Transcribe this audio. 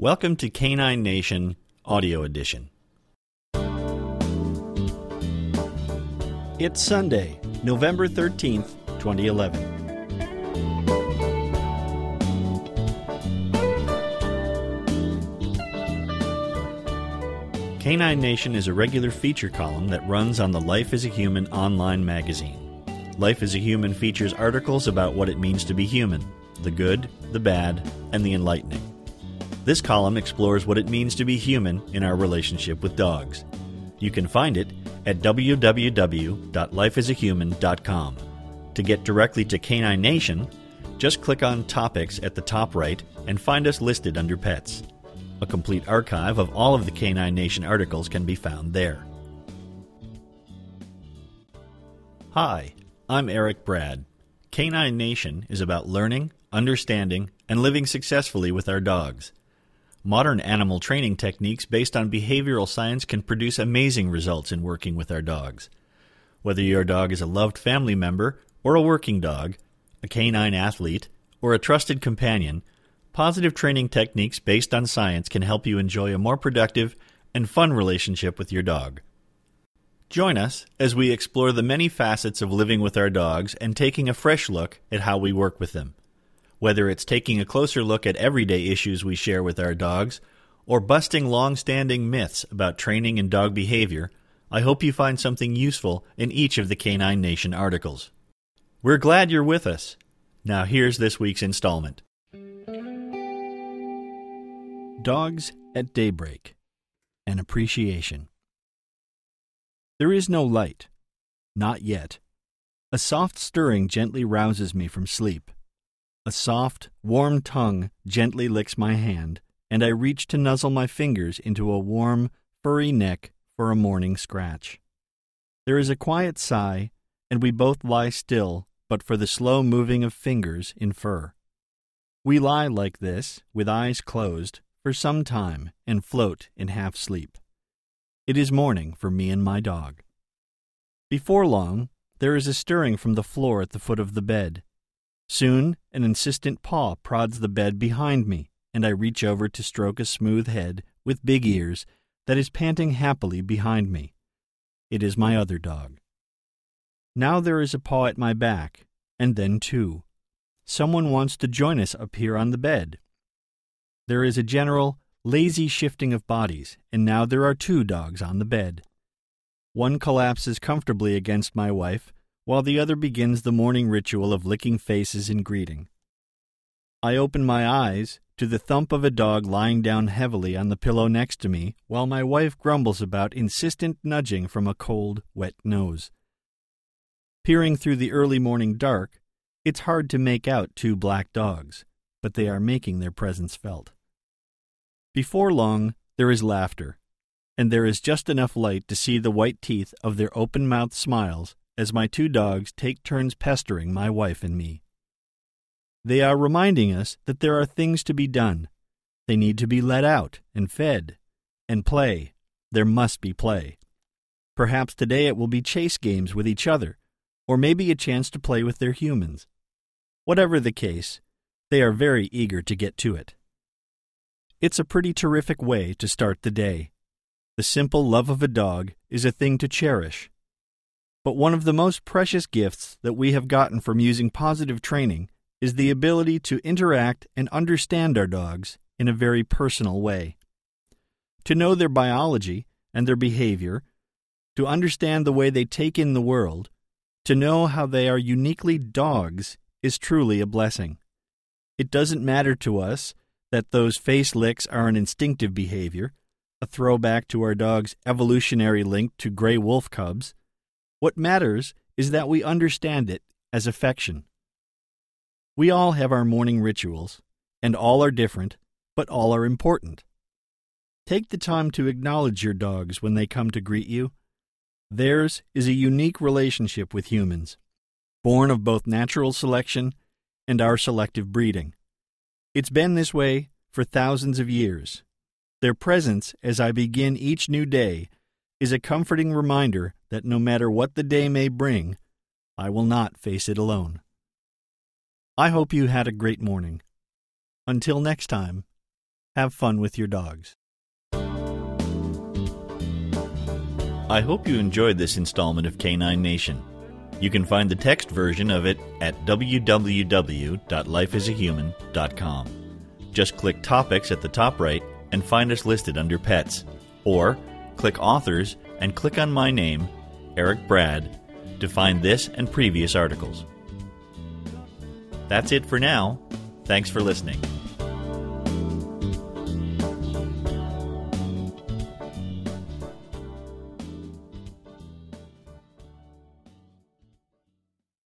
Welcome to Canine Nation Audio Edition. It's Sunday, November 13th, 2011. Canine Nation is a regular feature column that runs on the Life as a Human online magazine. Life as a Human features articles about what it means to be human the good, the bad, and the enlightening. This column explores what it means to be human in our relationship with dogs. You can find it at www.lifeasahuman.com. To get directly to Canine Nation, just click on Topics at the top right and find us listed under Pets. A complete archive of all of the Canine Nation articles can be found there. Hi, I'm Eric Brad. Canine Nation is about learning, understanding, and living successfully with our dogs. Modern animal training techniques based on behavioral science can produce amazing results in working with our dogs. Whether your dog is a loved family member or a working dog, a canine athlete, or a trusted companion, positive training techniques based on science can help you enjoy a more productive and fun relationship with your dog. Join us as we explore the many facets of living with our dogs and taking a fresh look at how we work with them. Whether it's taking a closer look at everyday issues we share with our dogs or busting long standing myths about training and dog behavior, I hope you find something useful in each of the Canine Nation articles. We're glad you're with us. Now, here's this week's installment Dogs at Daybreak An Appreciation. There is no light. Not yet. A soft stirring gently rouses me from sleep. A soft, warm tongue gently licks my hand, and I reach to nuzzle my fingers into a warm, furry neck for a morning scratch. There is a quiet sigh, and we both lie still but for the slow moving of fingers in fur. We lie like this, with eyes closed, for some time and float in half sleep. It is morning for me and my dog. Before long, there is a stirring from the floor at the foot of the bed. Soon, an insistent paw prods the bed behind me, and I reach over to stroke a smooth head with big ears that is panting happily behind me. It is my other dog. Now there is a paw at my back, and then two. Someone wants to join us up here on the bed. There is a general, lazy shifting of bodies, and now there are two dogs on the bed. One collapses comfortably against my wife, while the other begins the morning ritual of licking faces in greeting. I open my eyes to the thump of a dog lying down heavily on the pillow next to me, while my wife grumbles about insistent nudging from a cold, wet nose. Peering through the early morning dark, it's hard to make out two black dogs, but they are making their presence felt. Before long, there is laughter, and there is just enough light to see the white teeth of their open mouthed smiles as my two dogs take turns pestering my wife and me. They are reminding us that there are things to be done. They need to be let out and fed. And play. There must be play. Perhaps today it will be chase games with each other, or maybe a chance to play with their humans. Whatever the case, they are very eager to get to it. It's a pretty terrific way to start the day. The simple love of a dog is a thing to cherish. But one of the most precious gifts that we have gotten from using positive training is the ability to interact and understand our dogs in a very personal way. To know their biology and their behavior, to understand the way they take in the world, to know how they are uniquely dogs is truly a blessing. It doesn't matter to us that those face licks are an instinctive behavior, a throwback to our dog's evolutionary link to gray wolf cubs. What matters is that we understand it as affection. We all have our morning rituals, and all are different, but all are important. Take the time to acknowledge your dogs when they come to greet you. Theirs is a unique relationship with humans, born of both natural selection and our selective breeding. It's been this way for thousands of years. Their presence as I begin each new day is a comforting reminder that no matter what the day may bring, I will not face it alone. I hope you had a great morning. Until next time, have fun with your dogs. I hope you enjoyed this installment of Canine Nation. You can find the text version of it at www.lifeasahuman.com. Just click Topics at the top right and find us listed under Pets. Or click Authors and click on my name, Eric Brad, to find this and previous articles. That's it for now. Thanks for listening.